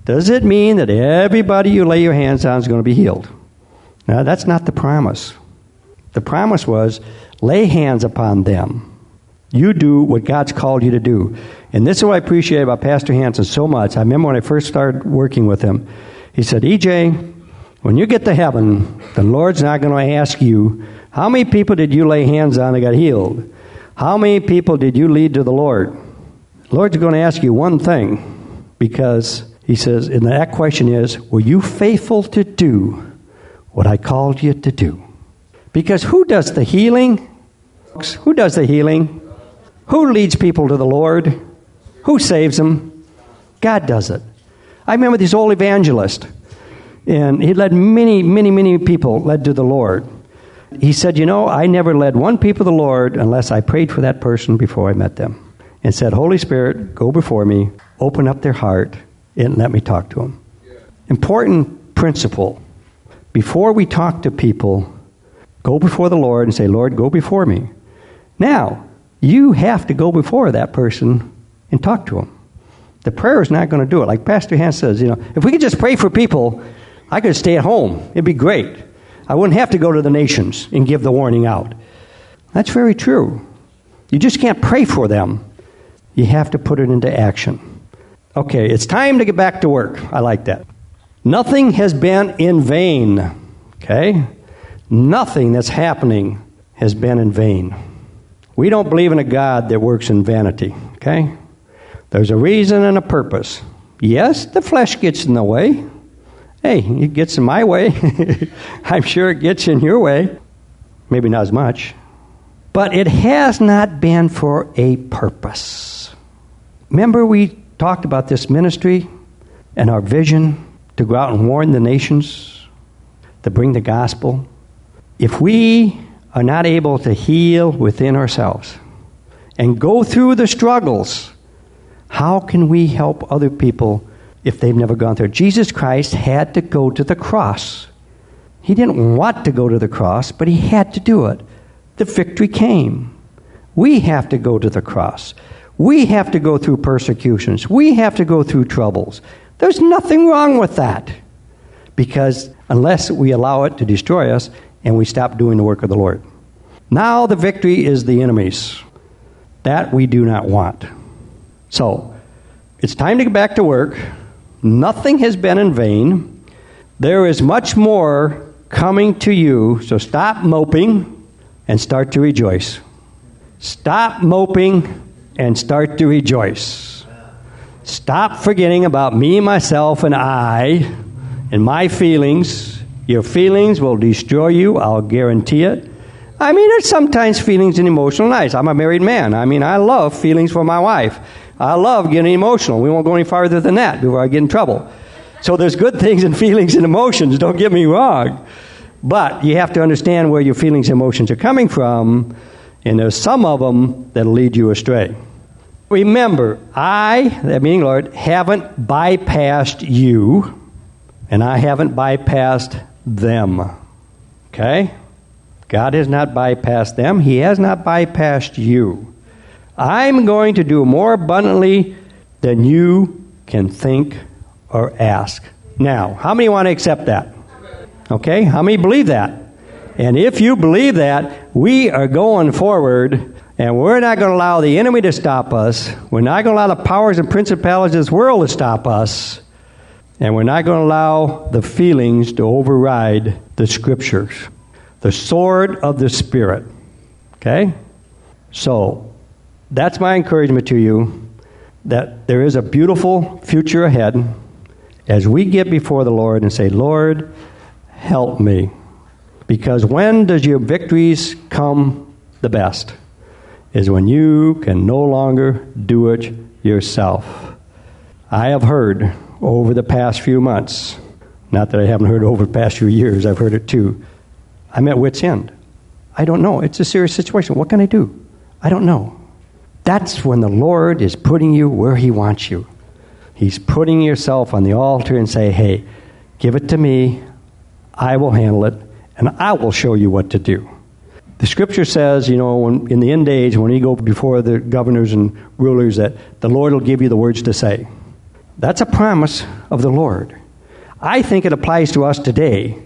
Does it mean that everybody you lay your hands on is going to be healed? Now, that's not the promise. The promise was lay hands upon them. You do what God's called you to do. And this is what I appreciate about Pastor Hansen so much. I remember when I first started working with him, he said, EJ, when you get to heaven, the Lord's not going to ask you, how many people did you lay hands on that got healed? How many people did you lead to the Lord? The Lord's going to ask you one thing because he says, and that question is, were you faithful to do what I called you to do. Because who does the healing? Who does the healing? Who leads people to the Lord? Who saves them? God does it. I remember this old evangelist, and he led many, many, many people led to the Lord. He said, You know, I never led one people to the Lord unless I prayed for that person before I met them and said, Holy Spirit, go before me, open up their heart, and let me talk to them. Important principle before we talk to people, go before the Lord and say, Lord, go before me. Now, you have to go before that person and talk to them. The prayer is not going to do it. Like Pastor Hansen says, you know, if we could just pray for people, I could stay at home. It'd be great. I wouldn't have to go to the nations and give the warning out. That's very true. You just can't pray for them. You have to put it into action. Okay, it's time to get back to work. I like that. Nothing has been in vain. Okay? Nothing that's happening has been in vain. We don't believe in a God that works in vanity. Okay? There's a reason and a purpose. Yes, the flesh gets in the way. Hey, it gets in my way. I'm sure it gets in your way. Maybe not as much. But it has not been for a purpose. Remember, we talked about this ministry and our vision to go out and warn the nations, to bring the gospel. If we are not able to heal within ourselves and go through the struggles, how can we help other people if they've never gone through? Jesus Christ had to go to the cross. He didn't want to go to the cross, but he had to do it. The victory came. We have to go to the cross. We have to go through persecutions. We have to go through troubles. There's nothing wrong with that. Because unless we allow it to destroy us and we stop doing the work of the Lord. Now the victory is the enemy's. That we do not want. So, it's time to get back to work. Nothing has been in vain. There is much more coming to you, so stop moping and start to rejoice. Stop moping and start to rejoice. Stop forgetting about me, myself, and I and my feelings. Your feelings will destroy you, I'll guarantee it. I mean, there's sometimes feelings and emotional nights. I'm a married man. I mean, I love feelings for my wife. I love getting emotional. We won't go any farther than that before I get in trouble. So there's good things and feelings and emotions, don't get me wrong. But you have to understand where your feelings and emotions are coming from and there's some of them that'll lead you astray. Remember, I, that meaning Lord, haven't bypassed you, and I haven't bypassed them. Okay? God has not bypassed them. He has not bypassed you. I'm going to do more abundantly than you can think or ask. Now, how many want to accept that? Okay? How many believe that? And if you believe that, we are going forward and we're not going to allow the enemy to stop us. We're not going to allow the powers and principalities of this world to stop us. And we're not going to allow the feelings to override the scriptures. The sword of the Spirit. Okay? So, that's my encouragement to you that there is a beautiful future ahead as we get before the Lord and say, Lord, help me. Because when does your victories come the best? Is when you can no longer do it yourself. I have heard over the past few months, not that I haven't heard over the past few years, I've heard it too. I'm at wit's end. I don't know. It's a serious situation. What can I do? I don't know. That's when the Lord is putting you where He wants you. He's putting yourself on the altar and say, hey, give it to me. I will handle it and I will show you what to do. The scripture says, you know, when, in the end age, when you go before the governors and rulers, that the Lord will give you the words to say. That's a promise of the Lord. I think it applies to us today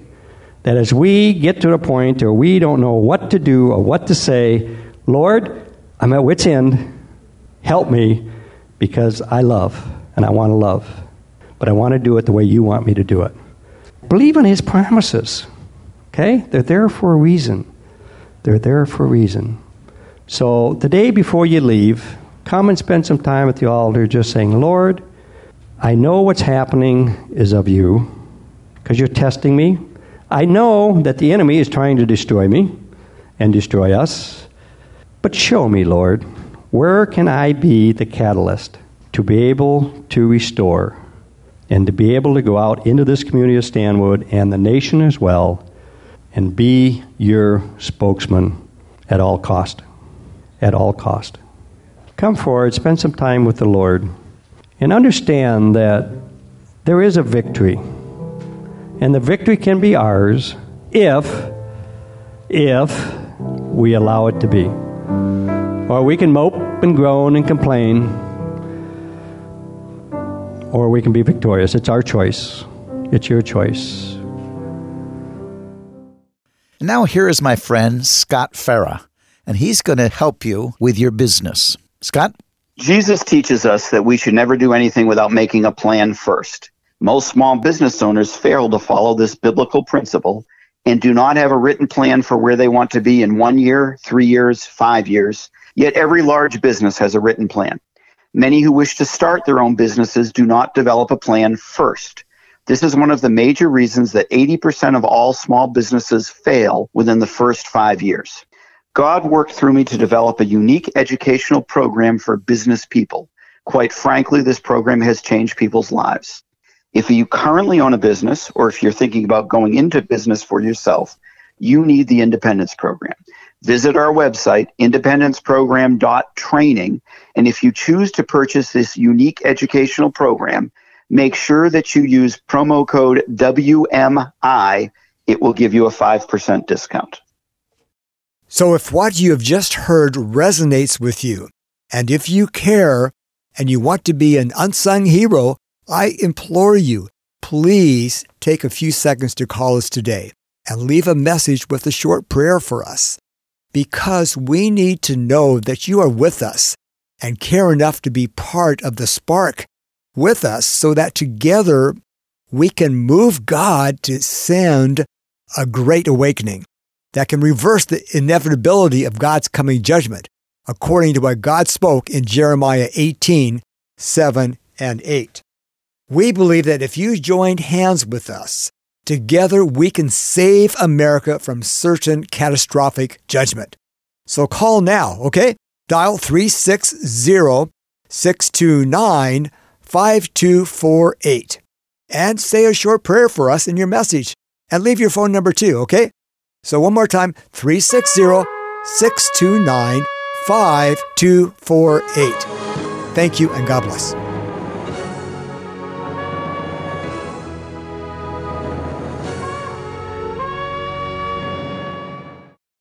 that as we get to the point where we don't know what to do or what to say, Lord, I'm at wit's end. Help me because I love and I want to love. But I want to do it the way you want me to do it. Believe in His promises. Okay? They're there for a reason. They're there for a reason. So the day before you leave, come and spend some time at the altar just saying, Lord, I know what's happening is of you because you're testing me. I know that the enemy is trying to destroy me and destroy us. But show me, Lord, where can I be the catalyst to be able to restore and to be able to go out into this community of Stanwood and the nation as well and be your spokesman at all cost. At all cost. Come forward, spend some time with the Lord, and understand that there is a victory. And the victory can be ours if if we allow it to be. Or we can mope and groan and complain, or we can be victorious. It's our choice. It's your choice. Now, here is my friend Scott Farah, and he's going to help you with your business. Scott? Jesus teaches us that we should never do anything without making a plan first. Most small business owners fail to follow this biblical principle and do not have a written plan for where they want to be in one year, three years, five years. Yet every large business has a written plan. Many who wish to start their own businesses do not develop a plan first. This is one of the major reasons that 80% of all small businesses fail within the first five years. God worked through me to develop a unique educational program for business people. Quite frankly, this program has changed people's lives. If you currently own a business or if you're thinking about going into business for yourself, you need the Independence Program. Visit our website, independenceprogram.training, and if you choose to purchase this unique educational program, make sure that you use promo code WMI. It will give you a 5% discount. So, if what you have just heard resonates with you, and if you care and you want to be an unsung hero, I implore you, please take a few seconds to call us today and leave a message with a short prayer for us because we need to know that you are with us and care enough to be part of the spark with us so that together we can move God to send a great awakening that can reverse the inevitability of God's coming judgment, according to what God spoke in Jeremiah 18 7 and 8. We believe that if you joined hands with us, together we can save America from certain catastrophic judgment. So call now, okay? Dial 360 629 5248 and say a short prayer for us in your message and leave your phone number too, okay? So one more time 360 629 5248. Thank you and God bless.